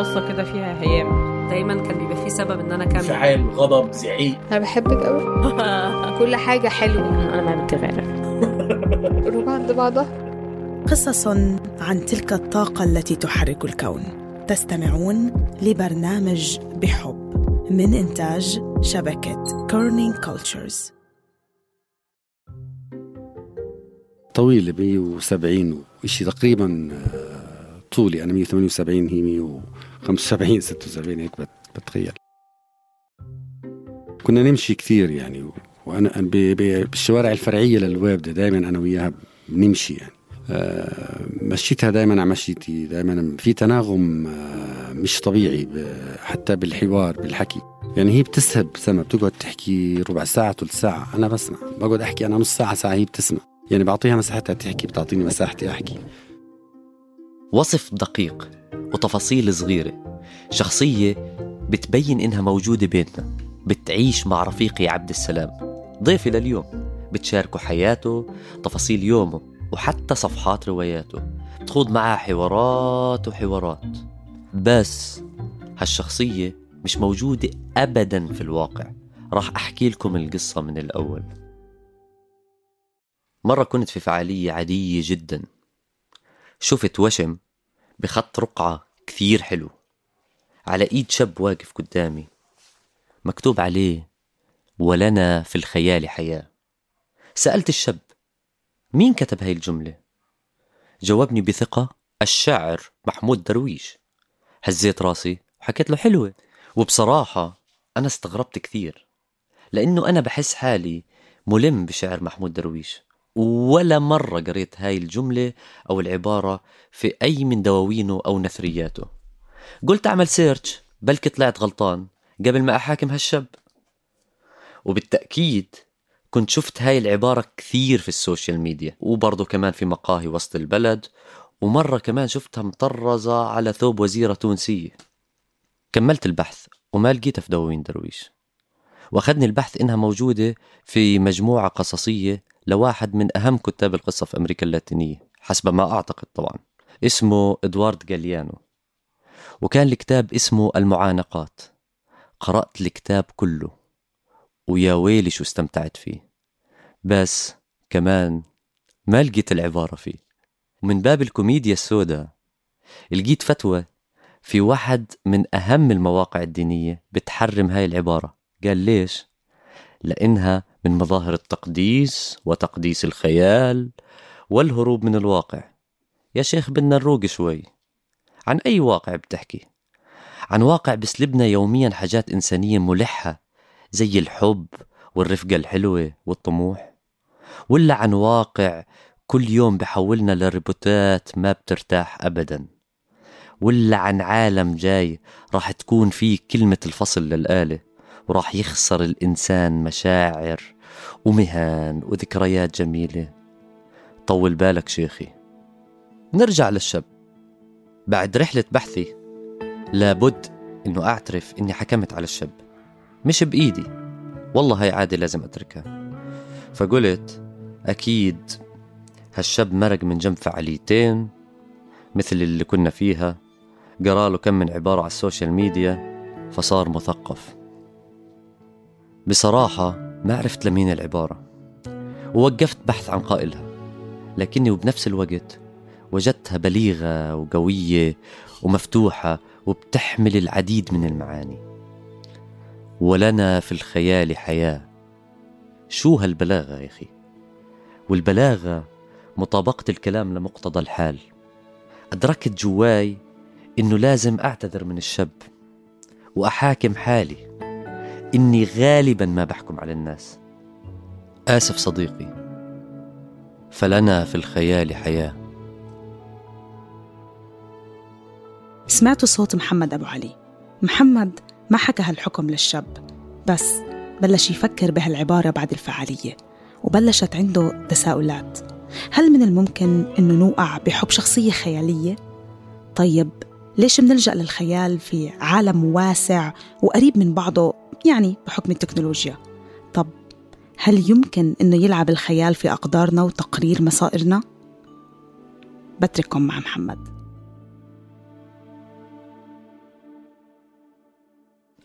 بصة كده فيها هيام. دايما كان بيبقى في سبب إن أنا أكمل. انفعال غضب زعيق. أنا بحبك قوي كل حاجة حلوة. أنا ما بتغير روح عند بعضها. قصص عن تلك الطاقة التي تحرك الكون. تستمعون لبرنامج بحب من إنتاج شبكة كورنينج كولتشرز طويلة 170 وشيء تقريبا آه، طولي أنا 178 هي 175 76 هيك بت- بتخيل. كنا نمشي كثير يعني و- وأنا ب- ب- بالشوارع الفرعية للوابدة دائما أنا وياها بنمشي يعني. آه، مشيتها دائما على مشيتي دائما في تناغم آه، مش طبيعي حتى بالحوار بالحكي. يعني هي بتسهب سما بتقعد تحكي ربع ساعة ثلث ساعة أنا بسمع. بقعد أحكي أنا نص ساعة ساعة هي بتسمع. يعني بعطيها مساحتها تحكي بتعطيني مساحتي أحكي. وصف دقيق وتفاصيل صغيرة شخصية بتبين إنها موجودة بيننا بتعيش مع رفيقي عبد السلام. ضيفي لليوم بتشاركه حياته تفاصيل يومه وحتى صفحات رواياته. بتخوض معاه حوارات وحوارات. بس هالشخصية مش موجودة أبدا في الواقع. راح أحكي لكم القصة من الأول. مرة كنت في فعالية عادية جدا. شفت وشم بخط رقعة كثير حلو. على إيد شاب واقف قدامي. مكتوب عليه ولنا في الخيال حياة سألت الشاب مين كتب هاي الجملة؟ جاوبني بثقة الشاعر محمود درويش هزيت راسي وحكيت له حلوة وبصراحة أنا استغربت كثير لأنه أنا بحس حالي ملم بشعر محمود درويش. ولا مرة قريت هاي الجملة أو العبارة في أي من دواوينه أو نثرياته. قلت أعمل search بلكي طلعت غلطان قبل ما أحاكم هالشاب. وبالتأكيد كنت شفت هاي العبارة كثير في ال social media وبرضه كمان في مقاهي وسط البلد ومرة كمان شفتها مطرزة على ثوب وزيرة تونسية. كملت البحث وما لقيتها في دواوين درويش. وأخذني البحث إنها موجودة في مجموعة قصصية لواحد من أهم كتاب القصة في أمريكا اللاتينية حسب ما أعتقد طبعا اسمه إدوارد جاليانو. وكان الكتاب اسمه المعانقات. قرأت الكتاب كله. ويا ويلي شو استمتعت فيه. بس كمان ما لقيت العبارة فيه. ومن باب الكوميديا السوداء لقيت فتوى في واحد من أهم المواقع الدينية بتحرم هاي العبارة. قال ليش؟ لأنها من مظاهر التقديس وتقديس الخيال والهروب من الواقع. يا شيخ بدنا نروق شوي. عن أي واقع بتحكي؟ عن واقع بسلبنا يوميا حاجات إنسانية ملحة زي الحب والرفقة الحلوة والطموح. ولا عن واقع كل يوم بحولنا لريبوتات ما بترتاح أبدا. ولا عن عالم جاي راح تكون فيه كلمة الفصل للآلة. وراح يخسر الإنسان مشاعر ومهن وذكريات جميلة. طول بالك شيخي. نرجع للشاب بعد رحلة بحثي لابد إنه أعترف إني حكمت على الشاب مش بإيدي. والله هاي عادة لازم أتركها. فقلت أكيد هالشاب مرق من جنب فعاليتين مثل اللي كنا فيها. قراله كم من عبارة على ال social media فصار مثقف. بصراحة ما عرفت لمين العبارة. ووقفت بحث عن قائلها لكني وبنفس الوقت وجدتها بليغة وقوية ومفتوحة وبتحمل العديد من المعاني. ولنا في الخيال حياة. شو هالبلاغة يا أخي؟ والبلاغة مطابقة الكلام لمقتضى الحال. أدركت جواي إنه لازم أعتذر من الشاب وأحاكم حالي. إني غالبا ما بحكم على الناس. آسف صديقي فلنا في الخيال حياة. سمعتوا صوت محمد أبو علي. محمد ما حكى هالحكم للشاب بس بلش يفكر بهالعبارة بعد الفعالية وبلشت عنده تساؤلات. هل من الممكن إنه نوقع بحب شخصية خيالية؟ طيب ليش بنلجأ للخيال في عالم واسع وقريب من بعضه يعني بحكم التكنولوجيا؟ طب هل يمكن إنه يلعب الخيال في أقدارنا وتقرير مصائرنا؟ بترككم مع محمد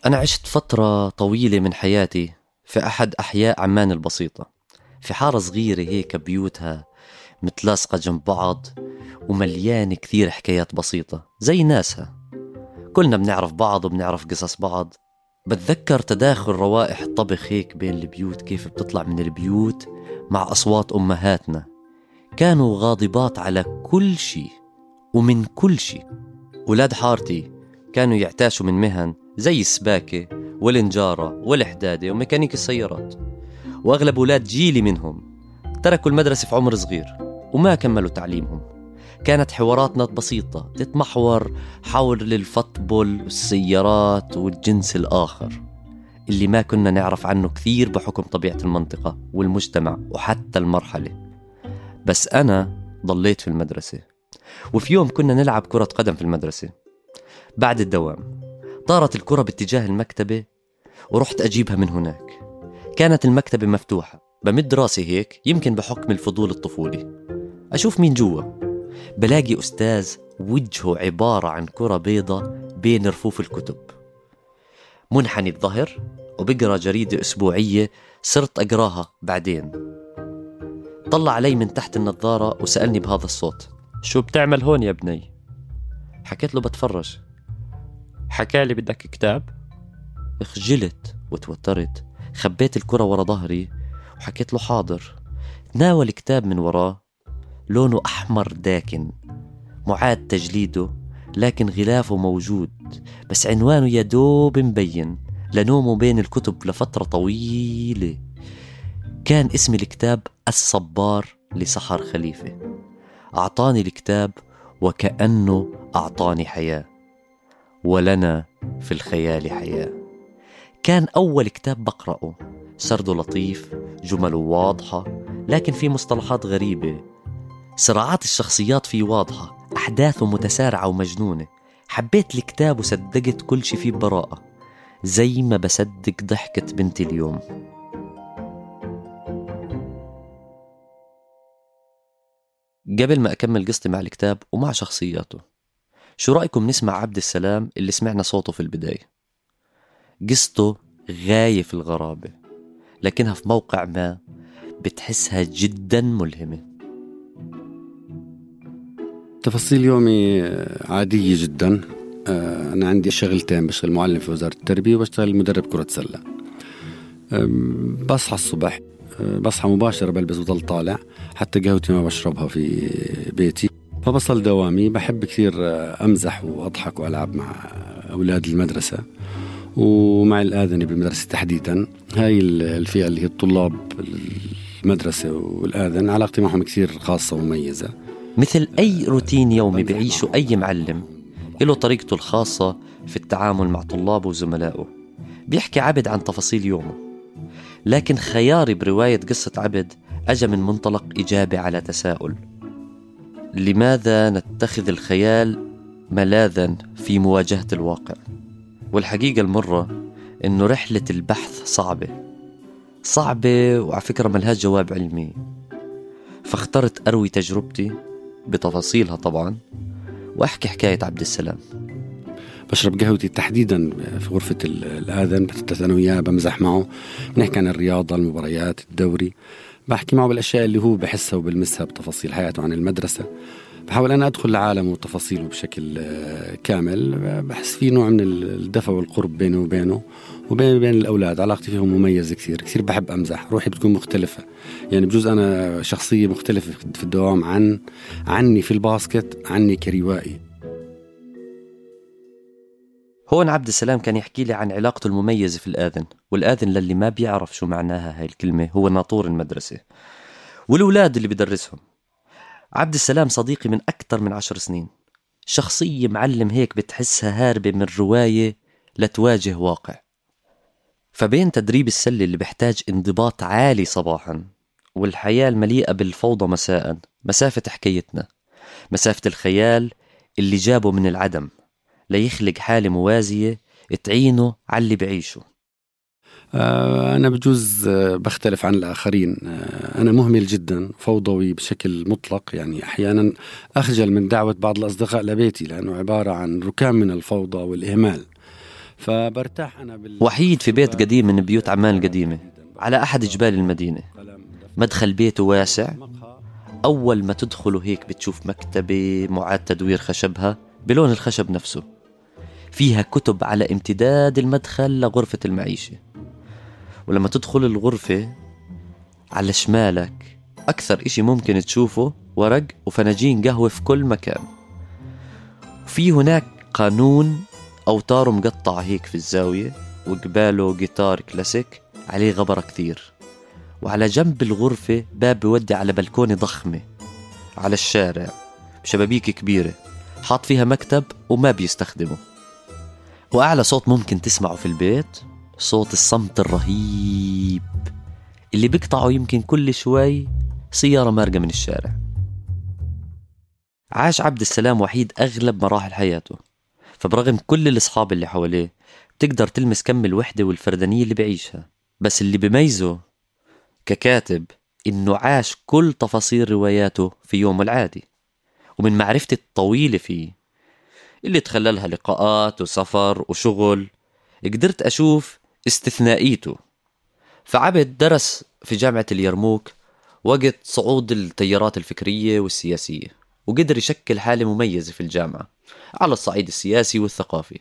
أنا عشت فترة طويلة من حياتي في أحد أحياء عمان البسيطة في حارة صغيرة هيك بيوتها متلاصقة جنب بعض ومليانة كثير حكايات بسيطة زي ناسها كلنا بنعرف بعض وبنعرف قصص بعض بتذكر تداخل روائح الطبخ هيك بين البيوت؟ كيف بتطلع من البيوت مع أصوات أمهاتنا؟ كانوا غاضبات على كل شيء ومن كل شيء. ولاد حارتي كانوا يعتاشوا من مهن زي السباكة والنجارة والحدادة وميكانيك السيارات. وأغلب أولاد جيلي منهم تركوا المدرسة في عمر صغير وما كملوا تعليمهم. كانت حواراتنا بسيطة تتمحور حول الفطبل والسيارات والجنس الآخر اللي ما كنا نعرف عنه كثير بحكم طبيعة المنطقة والمجتمع وحتى المرحلة. بس أنا ضليت في المدرسة وفي يوم كنا نلعب كرة قدم في المدرسة بعد الدوام طارت الكرة باتجاه المكتبة ورحت أجيبها من هناك. كانت المكتبة مفتوحة بمد راسي هيك يمكن بحكم الفضول الطفولي. أشوف مين جوا. بلاقي أستاذ وجهه عبارة عن كرة بيضة بين رفوف الكتب. منحني الظهر وبقرأ جريدة أسبوعية صرت أقراها بعدين. طلع علي من تحت النظارة وسألني بهذا الصوت شو بتعمل هون يا ابني؟ حكيت له بتفرج. حكالي بدك كتاب؟ خجلت وتوترت خبيت الكرة ورا ظهري وحكيت له حاضر. تناول كتاب من وراه لونه أحمر داكن. معاد تجليده لكن غلافه موجود بس عنوانه يا دوب مبين. لنومه بين الكتب لفترة طويلة. كان اسم الكتاب الصبار لسحر خليفة. أعطاني الكتاب وكأنه أعطاني حياة. ولنا في الخيال حياة. كان أول كتاب بقرأه. سرده لطيف جمله واضحة لكن في مصطلحات غريبة. صراعات الشخصيات فيه واضحة أحداثه متسارعة ومجنونة. حبيت الكتاب وصدقت كل شي فيه ببراءة زي ما بصدق ضحكة بنتي اليوم. قبل ما أكمل قصتي مع الكتاب ومع شخصياته شو رأيكم نسمع عبد السلام اللي سمعنا صوته في البداية؟ قصته غاية في الغرابة لكنها في موقع ما بتحسها جدا ملهمة. تفاصيل يومي عادية جدا. آه، أنا عندي شغلتين بشتغل معلم في وزارة التربية وبشتغل مدرب كرة سلة. بصحى الصبح آه، بصحى مباشرة بلبس وضل طالع حتى قهوتي ما بشربها في بيتي. فبصل دوامي بحب كثير آه، أمزح وأضحك وألعب مع أولاد المدرسة. ومع الآذنة بالمدرسة تحديدا. هاي الفئة اللي هي الطلاب المدرسة والآذن علاقتي معهم كثير خاصة ومميزة. مثل أي روتين يومي بعيشه أي معلم. له طريقته الخاصة في التعامل مع طلابه وزملائه. بيحكي عبد عن تفاصيل يومه. لكن خياري برواية قصة عبد أجا من منطلق إجابة على تساؤل. لماذا نتخذ الخيال ملاذا في مواجهة الواقع؟ والحقيقة المرة إنه رحلة البحث صعبة. صعبة وعلى فكرة ملهاش جواب علمي. فاخترت أروي تجربتي بتفاصيلها طبعا وأحكي حكاية عبد السلام. بشرب قهوتي تحديدا في غرفة الآذن بتتلت أنا وياه بمزح معه بنحكي عن الرياضة المباريات الدوري. بحكي معه بالأشياء اللي هو بحسها وبلمسها بتفاصيل حياته عن المدرسة. بحاول أنا أدخل لعالمه وتفاصيله بشكل آه، كامل. بحس في نوع من الدفى والقرب بيني وبينه. وبين بين الأولاد علاقتي فيهم مميزة كثير كثير بحب أمزح روحي بتكون مختلفة. يعني بجوز أنا شخصية مختلفة في الدوام عن عني في الباسكت عني كروائي. هون عبد السلام كان يحكي لي عن علاقته المميزة في الآذن والآذن للي ما بيعرف شو معناها هاي الكلمة هو ناطور المدرسة. والأولاد اللي بدرسهم. عبد السلام صديقي من أكثر من عشر سنين. شخصية معلم هيك بتحسها هاربة من رواية لتواجه واقع. فبين تدريب السلة اللي بيحتاج انضباط عالي صباحا والحياة المليئة بالفوضى مساء مسافة حكايتنا مسافة الخيال اللي جابه من العدم ليخلق حالة موازية تعينه على اللي بعيشه. آه، أنا بجوز آه، بختلف عن الآخرين. آه، أنا مهمل جدا فوضوي بشكل مطلق يعني أحيانا أخجل من دعوة بعض الأصدقاء لبيتي لأنه عبارة عن ركام من الفوضى والإهمال. فبرتاح أنا بال... وحيد في بيت قديم من بيوت عمان القديمة. على أحد جبال المدينة. مدخل بيته واسع. أول ما تدخله هيك بتشوف مكتبة معاد تدوير خشبها بلون الخشب نفسه. فيها كتب على امتداد المدخل لغرفة المعيشة. ولما تدخل الغرفة على شمالك أكثر إشي ممكن تشوفه ورق وفناجين قهوة في كل مكان. وفي هناك قانون أوتاره مقطعة هيك في الزاوية وقباله جيتار كلاسيك عليه غبرة كثير. وعلى جنب الغرفة باب بيودي على بلكونة ضخمة على الشارع بشبابيك كبيرة حاط فيها مكتب وما بيستخدمه. وأعلى صوت ممكن تسمعه في البيت صوت الصمت الرهيب اللي بيقطعه يمكن كل شوي سيارة مارقة من الشارع. عاش عبد السلام وحيد أغلب مراحل حياته. فبرغم كل الأصحاب اللي حواليه بتقدر تلمس كم الوحدة والفردانية اللي بعيشها. بس اللي بميزه ككاتب إنه عاش كل تفاصيل رواياته في يومه العادي. ومن معرفتي الطويلة فيه اللي تخللها لقاءات وسفر وشغل قدرت أشوف استثنائيته. فعبد درس في جامعة اليرموك وقت صعود التيارات الفكرية والسياسية. وقدر يشكل حالة مميزة في الجامعة على الصعيد السياسي والثقافي.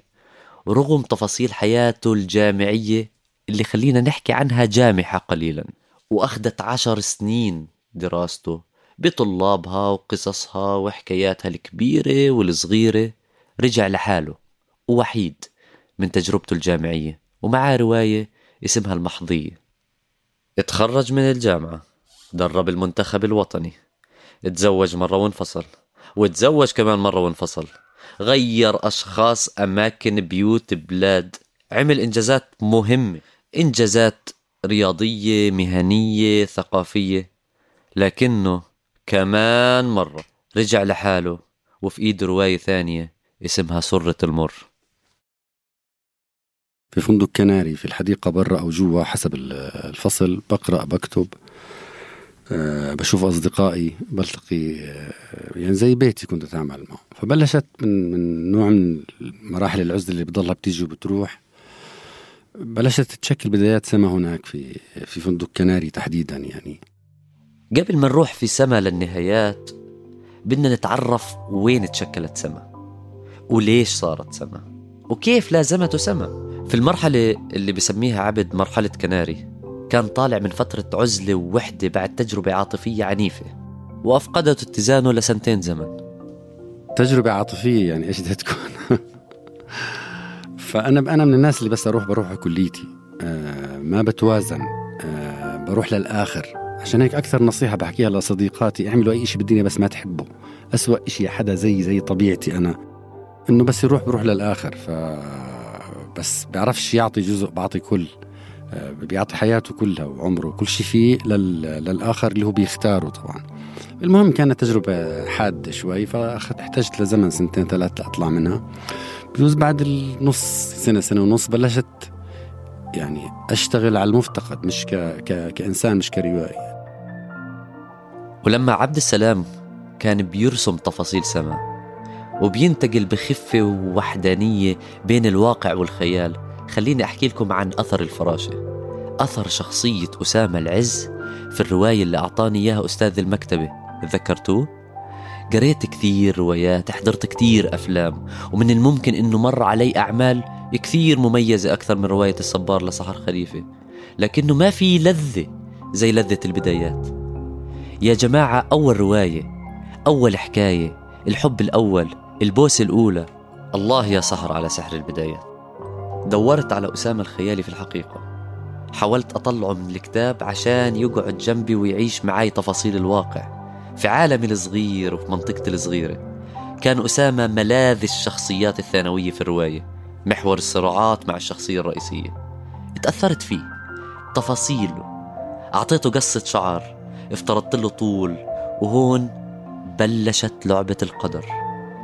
ورغم تفاصيل حياته الجامعية اللي خلينا نحكي عنها جامحة قليلا وأخذت عشر سنين دراسته بطلابها وقصصها وحكاياتها الكبيرة والصغيرة رجع لحاله ووحيد من تجربته الجامعية ومعاه رواية اسمها المحظية اتخرج من الجامعة درب المنتخب الوطني. اتزوج مرة وانفصل. وتزوج كمان مرة وانفصل. غير أشخاص أماكن بيوت بلاد. عمل إنجازات مهمة. إنجازات رياضية مهنية ثقافية. لكنه كمان مرة رجع لحاله وفي إيده رواية ثانية اسمها سرة المر. في فندق كناري في الحديقة برا أو جوا حسب الفصل بقرأ بكتب. أه بشوف أصدقائي بلتقي أه يعني زي بيتي كنت أتعامل معه. فبلشت من, من نوع من مراحل العزلة اللي بضلها بتيجي وبتروح. بلشت تتشكل بدايات سما هناك في في فندق كناري تحديدا يعني. قبل ما نروح في سما للنهايات بدنا نتعرف وين تشكلت سما وليش صارت سما وكيف لازمته سما. في المرحلة اللي بسميها عبد مرحلة كناري. كان طالع من فترة عزلة ووحدة بعد تجربة عاطفية عنيفة وأفقدت اتزانه لسنتين زمن. تجربة عاطفية يعني إيش بدها تكون؟ فأنا أنا من الناس اللي بس أروح بروح على كليتي. آه ما بتوازن. آه بروح للآخر. عشان هيك أكثر نصيحة بحكيها لصديقاتي اعملوا أي شيء بالدنيا بس ما تحبوا أسوأ شيء حدا زي زي طبيعتي أنا. إنه بس يروح بروح للآخر. ف بس بيعرفش يعطي جزء بعطي كل. بيعطي حياته كلها وعمره كل شيء فيه لل... للآخر اللي هو بيختاره طبعا. المهم كانت تجربة حادة شوي فاحتجت لزمن سنتين ثلاث لأطلع منها. بجوز بعد النص سنة سنة ونص بلشت يعني أشتغل على المفتقد مش ك... ك... كإنسان مش كروائي. ولما عبد السلام كان بيرسم تفاصيل سما وبينتقل بخفة ووحدانية بين الواقع والخيال خليني أحكي لكم عن أثر الفراشة. أثر شخصية أسامة العز في الرواية اللي أعطاني إياها أستاذ المكتبة. ذكرتوه؟ قريت كثير روايات حضرت كثير أفلام ومن الممكن أنه مر علي أعمال كثير مميزة أكثر من رواية الصبار لسحر خليفة. لكنه ما في لذة زي لذة البدايات. يا جماعة أول رواية أول حكاية الحب الأول البوسة الأولى. الله يا سهر على سحر البدايات. دورت على أسامة الخيالي في الحقيقة. حاولت أطلعه من الكتاب عشان يقعد جنبي ويعيش معي تفاصيل الواقع في عالمي الصغير وفي منطقتي الصغيرة. كان أسامة ملاذ الشخصيات الثانوية في الرواية محور الصراعات مع الشخصية الرئيسية. اتأثرت فيه تفاصيله. أعطيته قصة شعر افترضت له طول وهون بلشت لعبة القدر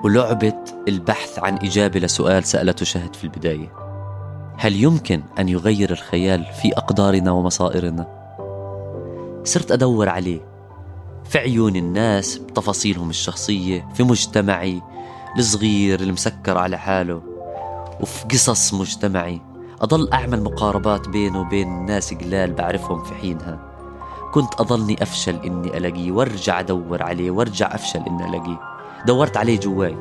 ولعبة البحث عن إجابة لسؤال سألته شهد في البداية. هل يمكن أن يغير الخيال في أقدارنا ومصائرنا؟ صرت أدور عليه في عيون الناس بتفاصيلهم الشخصية في مجتمعي الصغير المسكر على حاله وفي قصص مجتمعي. أضل أعمل مقاربات بينه وبين ناس قلال بعرفهم في حينها. كنت أضلني أفشل إني ألاقيه. وارجع أدور عليه وارجع أفشل إني ألاقيه. دورت عليه جواي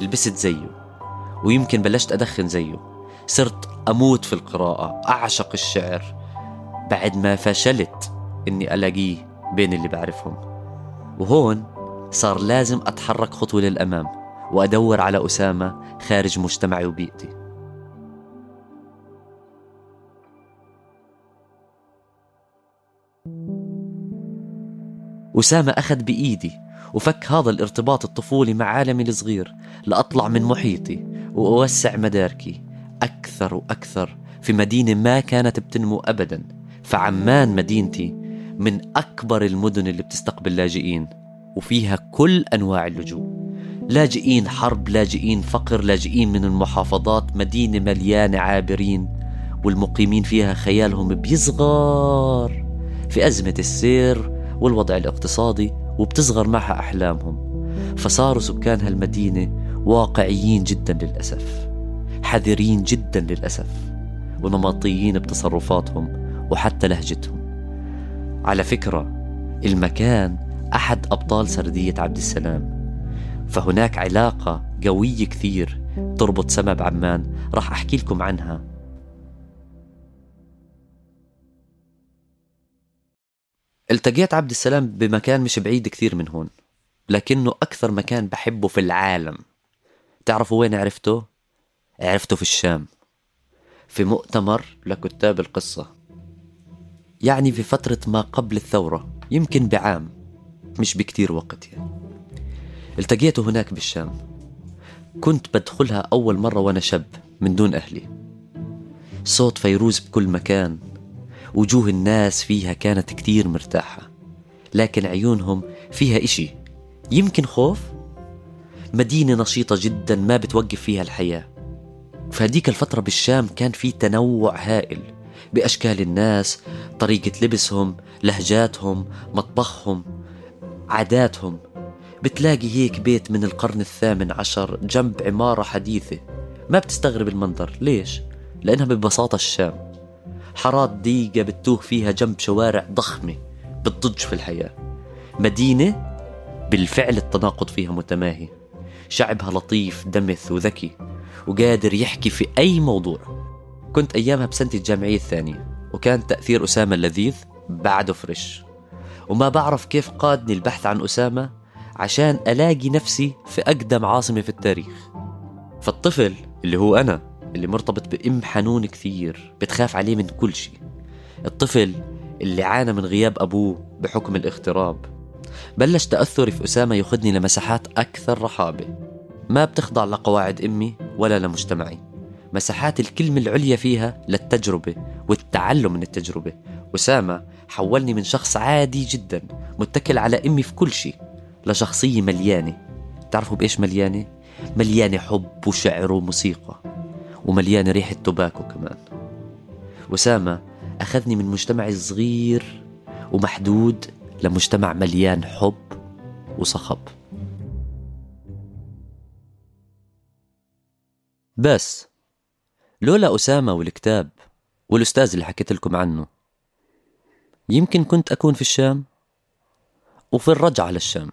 لبست زيه ويمكن بلشت أدخن زيه. صرت أموت في القراءة أعشق الشعر بعد ما فشلت إني ألاقيه بين اللي بعرفهم. وهون صار لازم أتحرك خطوة للأمام وأدور على أسامة خارج مجتمعي وبيئتي. أسامة أخذ بإيدي وفك هذا الارتباط الطفولي مع عالمي الصغير لأطلع من محيطي وأوسع مداركي. أكثر وأكثر. في مدينة ما كانت بتنمو أبدا. فعمان مدينتي من أكبر المدن اللي بتستقبل لاجئين وفيها كل أنواع اللجوء. لاجئين حرب لاجئين فقر لاجئين من المحافظات مدينة مليانة عابرين والمقيمين فيها خيالهم بيصغر في أزمة السير والوضع الاقتصادي وبتصغر معها أحلامهم. فصاروا سكان هالمدينة واقعيين جدا للأسف. حذرين جدا للأسف ونمطيين بتصرفاتهم وحتى لهجتهم. على فكرة المكان أحد أبطال سردية عبد السلام. فهناك علاقة قوية كثير تربط سما بعمان. راح أحكي لكم عنها. التقيت عبد السلام بمكان مش بعيد كثير من هون لكنه أكثر مكان بحبه في العالم. تعرفوا وين عرفته؟ عرفته في الشام في مؤتمر لكتاب القصة يعني في فترة ما قبل الثورة يمكن بعام مش بكتير وقت يعني. التقيته هناك بالشام. كنت بدخلها أول مرة وأنا شاب من دون أهلي. صوت فيروز بكل مكان وجوه الناس فيها كانت كتير مرتاحة لكن عيونهم فيها إشي يمكن خوف؟ مدينة نشيطة جدا ما بتوقف فيها الحياة. في هديك الفترة بالشام كان في تنوع هائل بأشكال الناس طريقة لبسهم لهجاتهم مطبخهم عاداتهم. بتلاقي هيك بيت من القرن الثامن عشر جنب عمارة حديثة. ما بتستغرب المنظر ليش؟ لأنها ببساطة الشام. حارات ضيقة بتوه فيها جنب شوارع ضخمة بتضج في الحياة. مدينة بالفعل التناقض فيها متماهي. شعبها لطيف دمث وذكي وقادر يحكي في أي موضوع. كنت أيامها بسنتي الجامعية الثانية وكان تأثير أسامة اللذيذ بعده فريش. وما بعرف كيف قادني البحث عن أسامة عشان ألاقي نفسي في أقدم عاصمة في التاريخ. فالطفل اللي هو أنا اللي مرتبط بأم حنون كثير بتخاف عليه من كل شيء. الطفل اللي عانى من غياب أبوه بحكم الاغتراب. بلش تأثري في أسامة ياخذني لمساحات أكثر رحابة. ما بتخضع لقواعد أمي ولا لمجتمعي. مساحات الكلمة العليا فيها للتجربة والتعلم من التجربة. أسامة حولني من شخص عادي جدا متكل على أمي في كل شيء لشخصية مليانة. تعرفوا بإيش مليانة؟ مليانة حب وشعر وموسيقى ومليانة ريحة توباكو كمان. أسامة أخذني من مجتمع صغير ومحدود لمجتمع مليان حب وصخب. بس لولا أسامة والكتاب والأستاذ اللي حكيت لكم عنه يمكن كنت أكون في الشام وفي الرجعة للشام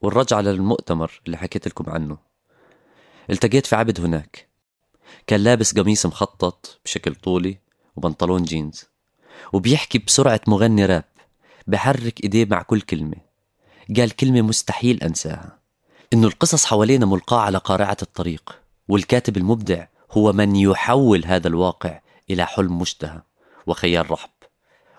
والرجعة للمؤتمر اللي حكيت لكم عنه. التقيت في عبد هناك. كان لابس قميص مخطط بشكل طولي وبنطلون جينز وبيحكي بسرعة مغني راب. بحرك إيديه مع كل كلمة. قال كلمة مستحيل أنساها. إنه القصص حوالينا ملقاة على قارعة الطريق والكاتب المبدع هو من يحول هذا الواقع إلى حلم مشتهى وخيال رحب.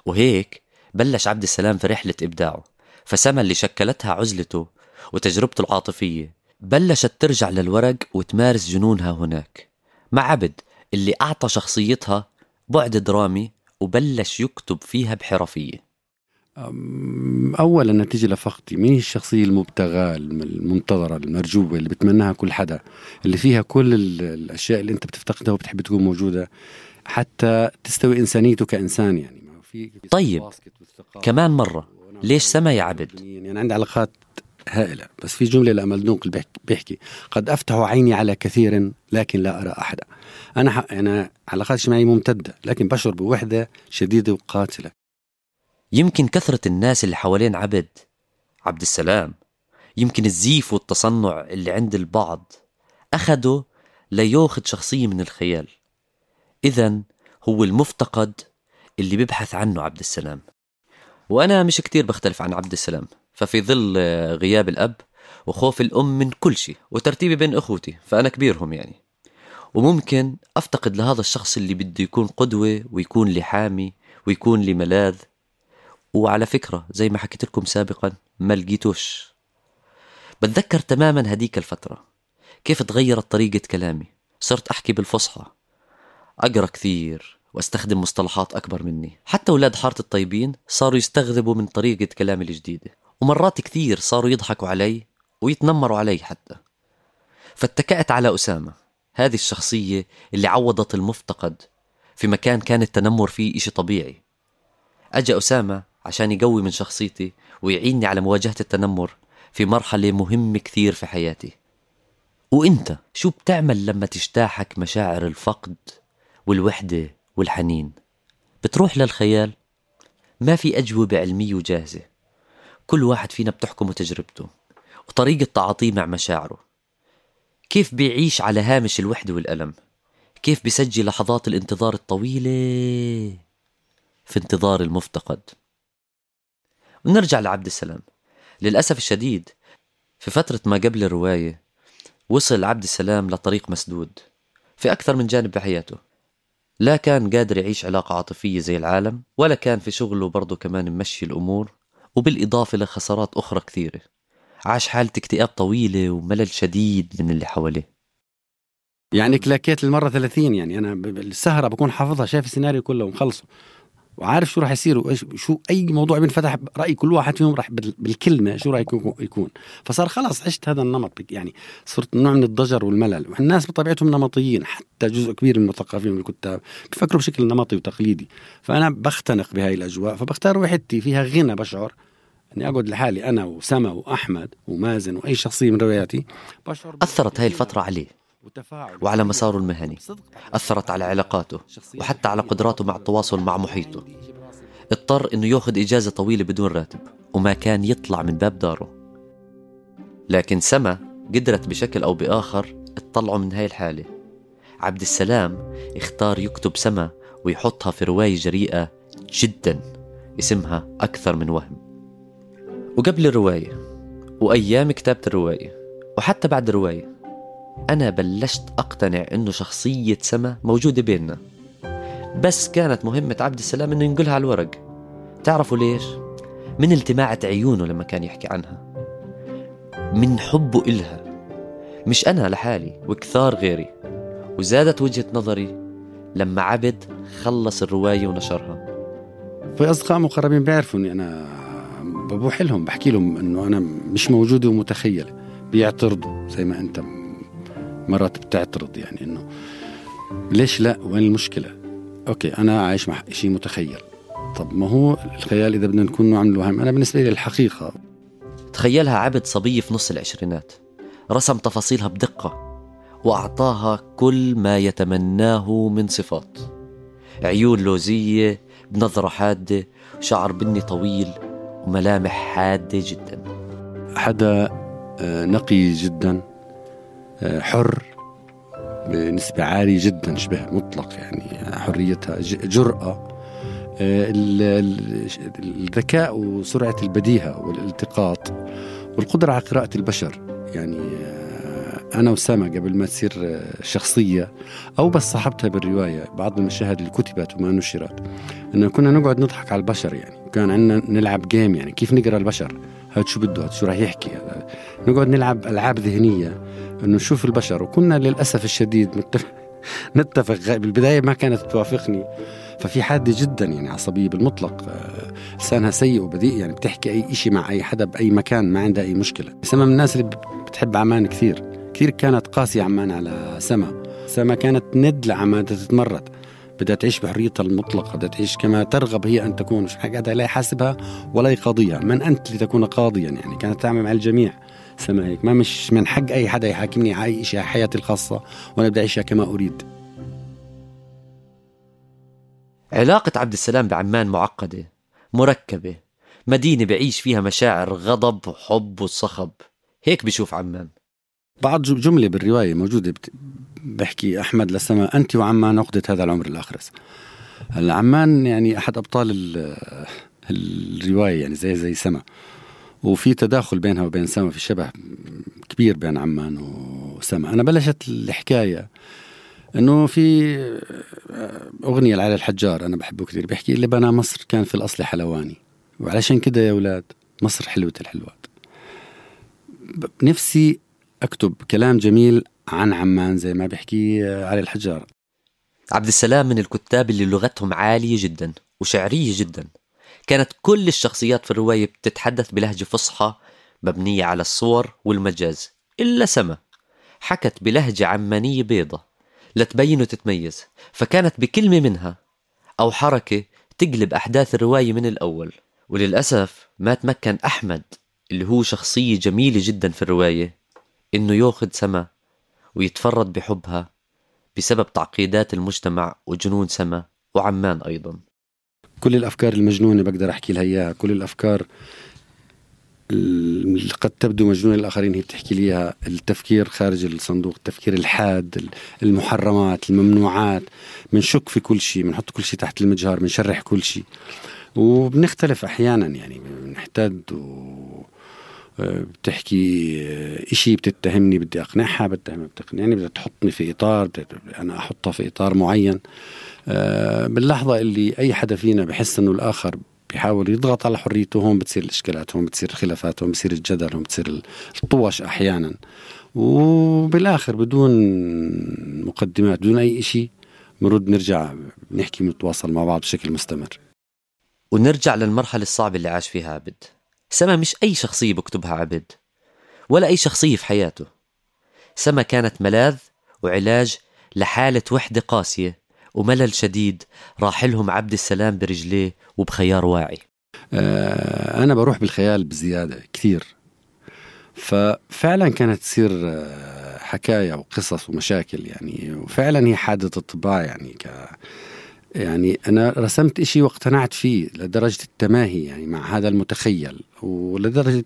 وهيك بلش عبد السلام في رحلة إبداعه فسما اللي شكلتها عزلته وتجربته العاطفية. بلشت ترجع للورق وتمارس جنونها هناك مع عبد اللي أعطى شخصيتها بعد درامي وبلش يكتب فيها بحرفية. اولا نتيجه لفقدي. مين هي الشخصية المبتغاة المنتظرة المرجوة اللي بتمناها كل حدا؟ اللي فيها كل الأشياء اللي أنت بتفتقدها وبتحب تكون موجودة حتى تستوي إنسانيته كإنسان يعني. في طيب كمان مرة ليش سما يا عبد؟ يعني عندي علاقات هائلة بس في جملة لأمل دونق بيحكي. قد أفتح عيني على كثير لكن لا أرى أحدا. أنا أنا علاقات اجتماعية ممتدة لكن بشعر بوحدة شديدة وقاتلة. يمكن كثرة الناس اللي حوالين عبد عبد السلام. يمكن الزيف والتصنع اللي عند البعض أخده لياخذ شخصية من الخيال. إذا هو المفتقد اللي بيبحث عنه عبد السلام. وأنا مش كتير بختلف عن عبد السلام ففي ظل غياب الأب وخوف الأم من كل شيء وترتيبي بين أخوتي فأنا كبيرهم يعني. وممكن أفتقد لهذا الشخص اللي بده يكون قدوة ويكون لي حامي ويكون لي ملاذ. وعلى فكرة زي ما حكيت لكم سابقا ما لقيتوش. بتذكر تماما هديك الفترة. كيف تغيرت طريقة كلامي؟ صرت أحكي بالفصحى. أقرأ كثير وأستخدم مصطلحات أكبر مني. حتى أولاد حارة الطيبين صاروا يستغربوا من طريقة كلامي الجديدة. ومرات كثير صاروا يضحكوا علي ويتنمروا علي حتى. فاتكأت على أسامة هذه الشخصية اللي عوضت المفتقد في مكان كان التنمر فيه إشي طبيعي. أجا أسامة عشان يقوي من شخصيتي ويعيني على مواجهة التنمر في مرحلة مهمة كثير في حياتي. وإنت شو بتعمل لما تجتاحك مشاعر الفقد والوحدة والحنين؟ بتروح للخيال؟ ما في أجوبة علمية جاهزة كل واحد فينا بتحكم تجربته وطريقة تعاطيه مع مشاعره. كيف بيعيش على هامش الوحدة والألم؟ كيف بيسجل لحظات الانتظار الطويلة في انتظار المفتقد؟ ونرجع لعبد السلام. للأسف الشديد في فترة ما قبل الرواية وصل عبد السلام لطريق مسدود في أكثر من جانب بحياته. لا كان قادر يعيش علاقة عاطفية زي العالم ولا كان في شغله برضه كمان ممشي الأمور وبالإضافة لخسارات أخرى كثيرة. عاش حالة اكتئاب طويلة وملل شديد من اللي حواليه. يعني كلاكيت المرة 30 يعني أنا السهرة بكون حافظها شايف السيناريو كله ومخلصه. وعارف شو راح يصير وإيش شو أي موضوع بينفتح رأي كل واحد فيهم راح بالكلمة شو راح يكون. فصار خلاص عشت هذا النمط يعني صرت نوع من الضجر والملل. والناس بطبيعتهم نمطيين حتى جزء كبير من المثقفين والكتاب بيفكروا بشكل نمطي وتقليدي. فأنا بختنق بهاي الأجواء فبختار وحدتي فيها غنى بشعر. إني أقعد لحالي أنا وسما وأحمد ومازن وأي شخصية من رواياتي بشعر أثرت هاي الفترة عليه. وعلى مساره المهني. أثرت على علاقاته وحتى على قدراته مع التواصل مع محيطه. اضطر إنه يأخذ إجازة طويلة بدون راتب وما كان يطلع من باب داره. لكن سما قدرت بشكل أو بآخر تطلعه من هاي الحالة. عبد السلام اختار يكتب سما ويحطها في رواية جريئة جدا اسمها أكثر من وهم. وقبل الرواية وأيام كتابة الرواية وحتى بعد الرواية أنا بلشت أقتنع إنه شخصية سما موجودة بيننا. بس كانت مهمة عبد السلام إنه ينقلها على الورق. تعرفوا ليش؟ من التماعة عيونه لما كان يحكي عنها. من حبه إلها. مش أنا لحالي وكثار غيري. وزادت وجهة نظري لما عبد خلص الرواية ونشرها. في أصدقاء مقربين بيعرفوا إني أنا ببوح لهم بحكي لهم إنه أنا مش موجودة ومتخيلة بيعترضوا زي ما أنت مرات بتعترض يعني إنه ليش لا؟ وين المشكلة؟ أوكي أنا عايش مع شيء متخيل. طب ما هو الخيال إذا بدنا نكون نوع من الوهم أنا بالنسبة لي الحقيقة. تخيلها عبد صبية في نص العشرينات. رسم تفاصيلها بدقة وأعطاها كل ما يتمناه من صفات. عيون لوزية بنظرة حادة وشعر بني طويل وملامح حادة جدا. حدا آه، نقي جدا. حر بنسبة عالية جدا شبه مطلق يعني حريتها جرأة. الذكاء وسرعة البديهة والالتقاط والقدرة على قراءة البشر. يعني أنا وسامة قبل ما تصير شخصية أو بس صاحبتها بالرواية بعض المشاهد اللي كتبت وما نشرت إنه كنا نقعد نضحك على البشر يعني. كان عندنا نلعب جيم يعني كيف نقرأ البشر؟ هذا شو بده؟ هذا شو راح يحكي؟ هذا نقعد نلعب ألعاب ذهنية. إنه نشوف البشر وكنا للأسف الشديد نتفق. بالبداية ما كانت توافقني. ففي حادة جدا يعني عصبية بالمطلق آه، لسانها سيء وبذيء يعني بتحكي أي شيء مع أي حدا بأي مكان ما عندها أي مشكلة. سما من الناس اللي بتحب عمان كثير. كثير كانت قاسية عمان على سما. سما كانت ند لعمان تتمرد. بدها تعيش بحريتها المطلقة بدها تعيش كما ترغب هي أن تكون. مش حاجة لا يحاسبها ولا يقاضيها. من أنت لتكون قاضيا يعني؟ كانت تعمل مع الجميع. سما هيك ما مش من حق أي حدا يحاكمني على شيء حياتي الخاصة وأنا بدي أعيشها كما أريد. علاقة عبد السلام بعمان معقدة مركبة مدينة بعيش فيها مشاعر غضب وحب وصخب. هيك بشوف عمان. بعض جملة بالرواية موجودة بت... بحكي أحمد لسما أنت وعمان عقدة هذا العمر الأخرس. هلا عمان يعني أحد أبطال ال... الرواية يعني زي زي سما وفي تداخل بينها وبين سما في شبه كبير بين عمان وسما. أنا بلشت الحكاية إنه في أغنية لعلي الحجار أنا بحبه كثير بيحكي اللي بنى مصر كان في الأصل حلواني وعلشان كده يا أولاد مصر حلوة الحلوات. نفسي أكتب كلام جميل عن عمان زي ما بيحكي علي الحجار. عبد السلام من الكتاب اللي لغتهم عالية جدا وشعرية جدا. كانت كل الشخصيات في الرواية بتتحدث بلهجة فصحى مبنية على الصور والمجاز. إلا سما حكت بلهجة عمانية بيضة لتبين وتتميز فكانت بكلمة منها أو حركة تقلب أحداث الرواية من الأول. وللأسف ما تمكن أحمد اللي هو شخصية جميلة جدا في الرواية إنه يأخذ سما ويتفرد بحبها بسبب تعقيدات المجتمع وجنون سما وعمان أيضا. كل الأفكار المجنونة بقدر أحكي لها إياها. كل الأفكار اللي قد تبدو مجنونة للآخرين هي بتحكي لي إياها. التفكير خارج الصندوق التفكير الحاد المحرمات الممنوعات. بنشك في كل شيء بنحط كل شيء تحت المجهر بنشرح كل شيء. وبنختلف أحيانا يعني بنحتد و بتحكي إشي بتتهمني بدي أقنعها بتهمها بتقنعني بدها تحطني في إطار أنا أحطها في إطار معين. آه، باللحظة اللي أي حدا فينا بحس إنه الآخر بيحاول يضغط على حريته هون بتصير الإشكالات هون بتصير الخلافات هون بتصير الجدل هون بتصير الطوش أحيانا. وبالآخر بدون مقدمات بدون أي إشي بنرد نرجع نحكي ونتواصل مع بعض بشكل مستمر. ونرجع للمرحلة الصعبة اللي عاش فيها عبد. سما مش أي شخصية بكتبها عبد ولا أي شخصية في حياته. سما كانت ملاذ وعلاج لحالة وحدة قاسية وملل شديد راحلهم عبد السلام برجليه وبخيار واعي. آه أنا بروح بالخيال بزيادة كثير. ففعلا كانت تصير آه، حكاية وقصص ومشاكل يعني وفعلا هي حادثة الطباع يعني ك يعني أنا رسمت إشي واقتنعت فيه لدرجة التماهي يعني مع هذا المتخيل ولدرجة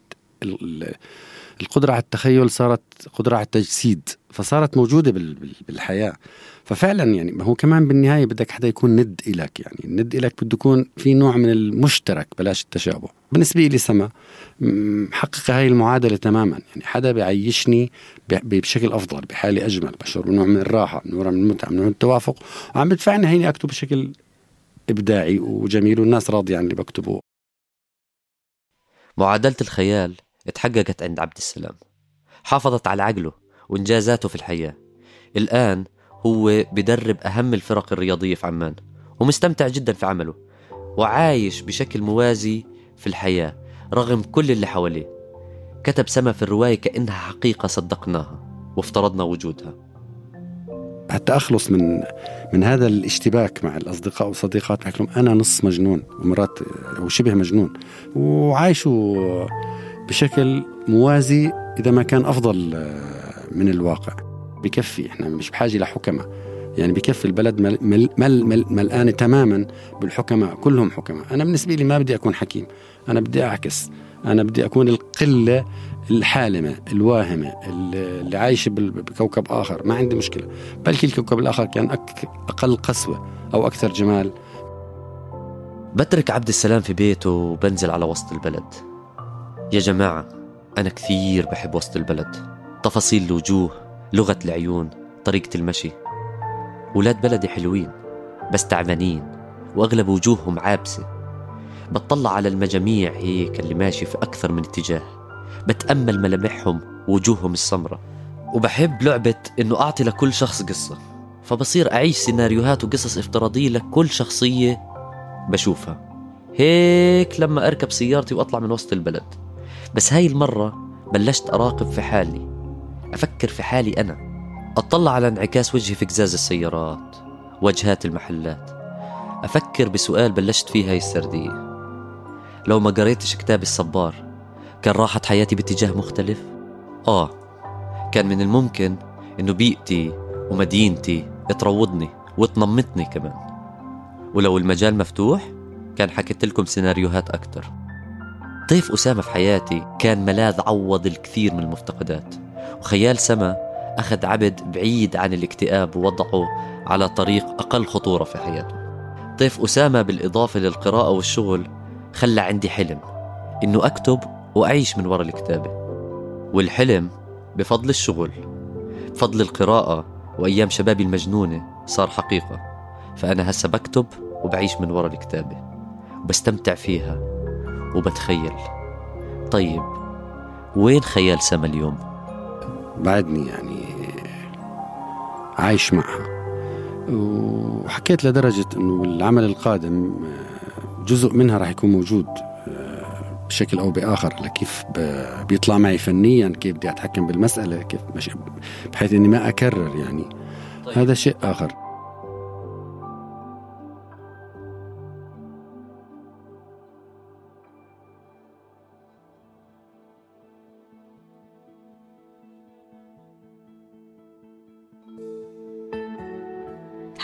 القدرة على التخيل صارت قدرة على التجسيد فصارت موجودة بالحياة. ففعلا يعني هو كمان بالنهاية بدك حدا يكون ند إلك يعني. الند إلك بده يكون في نوع من المشترك بلاش التشابه. بالنسبة لي سما محققة هاي المعادلة تماما. يعني حدا بيعيشني بشكل أفضل بحالة أجمل بشعر بنوع من الراحة نوع من المتعة نوع من التوافق. وعم بدفعني هيني أكتب بشكل إبداعي وجميل والناس راضية عن اللي بكتبه. معادلة الخيال اتحققت عند عبد السلام. حافظت على عقله وإنجازاته في الحياة. الآن هو بدرب أهم الفرق الرياضية في عمان ومستمتع جدا في عمله وعايش بشكل موازي في الحياة رغم كل اللي حواليه. كتب سما في الرواية كأنها حقيقة صدقناها وافترضنا وجودها. حتى أخلص من من هذا الاشتباك مع الأصدقاء والصديقات بحكي لهم أنا نص مجنون ومرات وشبه مجنون وعايشه بشكل موازي إذا ما كان أفضل من الواقع. بكفي إحنا مش بحاجة لحكماء يعني بكفي البلد مل مل مل مل ملآنة تماما بالحكماء كلهم حكماء. أنا بالنسبة لي ما بدي أكون حكيم أنا بدي أعكس. أنا بدي أكون القلة الحالمة الواهمة اللي عايشة بكوكب آخر. ما عندي مشكلة. بلكي الكوكب الآخر كان أقل قسوة أو أكثر جمال. بترك عبد السلام في بيته وبنزل على وسط البلد. يا جماعة أنا كثير بحب وسط البلد. تفاصيل الوجوه لغة العيون طريقة المشي. ولاد بلدي حلوين بس تعبانين وأغلب وجوههم عابسة. بتطلع على المجاميع هيك اللي ماشي في أكثر من اتجاه. بتأمل ملامحهم ووجوههم السمرة وبحب لعبة إنه أعطي لكل شخص قصة. فبصير أعيش سيناريوهات وقصص افتراضية لكل شخصية بشوفها. هيك لما أركب سيارتي وأطلع من وسط البلد. بس هاي المرة بلشت أراقب في حالي. أفكر في حالي أنا. أطلع على انعكاس وجهي في قزاز السيارات واجهات المحلات. أفكر بسؤال بلشت فيه هاي السردية. لو ما قريتش كتاب الصبار كان راحت حياتي باتجاه مختلف؟ آه كان من الممكن إنه بيئتي ومدينتي تروضني وتنمطني كمان. ولو المجال مفتوح كان حكيت لكم سيناريوهات أكتر. ضيف أسامة في حياتي كان ملاذ عوض الكثير من المفتقدات. وخيال سما أخذ عبد بعيد عن الاكتئاب ووضعه على طريق أقل خطورة في حياته. ضيف أسامة بالإضافة للقراءة والشغل خلى عندي حلم إنه أكتب وأعيش من وراء الكتابة. والحلم بفضل الشغل بفضل القراءة وأيام شبابي المجنونة صار حقيقة. فأنا هسا بكتب وبعيش من وراء الكتابة وبستمتع فيها وبتخيل. طيب وين خيال سما اليوم؟ بعدني يعني عايش معها. وحكيت لدرجة أنه العمل القادم جزء منها راح يكون موجود بشكل أو بآخر لكيف بيطلع معي فنيا كيف بدي أتحكم بالمسألة كيف بحيث أني ما أكرر يعني. طيب. هذا شيء آخر.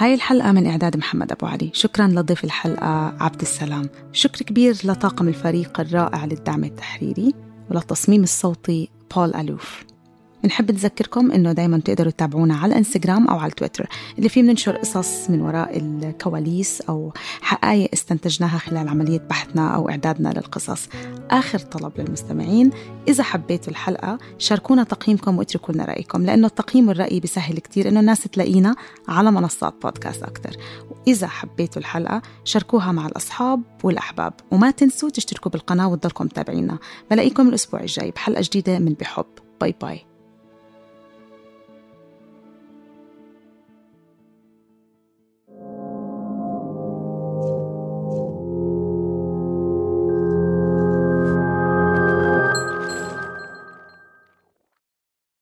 هاي الحلقة من إعداد محمد أبو علي. شكرا لضيف الحلقة عبد السلام. شكر كبير لطاقم الفريق الرائع للدعم التحريري وللتصميم الصوتي بول ألوف. بنحب نذكركم إنه دائما تقدروا تتابعونا على الانستغرام أو على تويتر. اللي فيه بننشر قصص من وراء الكواليس أو حقائق استنتجناها خلال عملية بحثنا أو إعدادنا للقصص. آخر طلب للمستمعين. إذا حبيتوا الحلقة شاركونا تقييمكم واتركوا لنا رأيكم لأنه التقييم والرأي بيسهل كتير إنه الناس تلاقينا على منصات بودكاست أكثر وإذا حبيتوا الحلقة شاركوها مع الأصحاب والأحباب. وما تنسوا تشتركوا بالقناة وتضلكم متابعينا. بلاقيكم الأسبوع الجاي بحلقة جديدة من بحب. باي باي.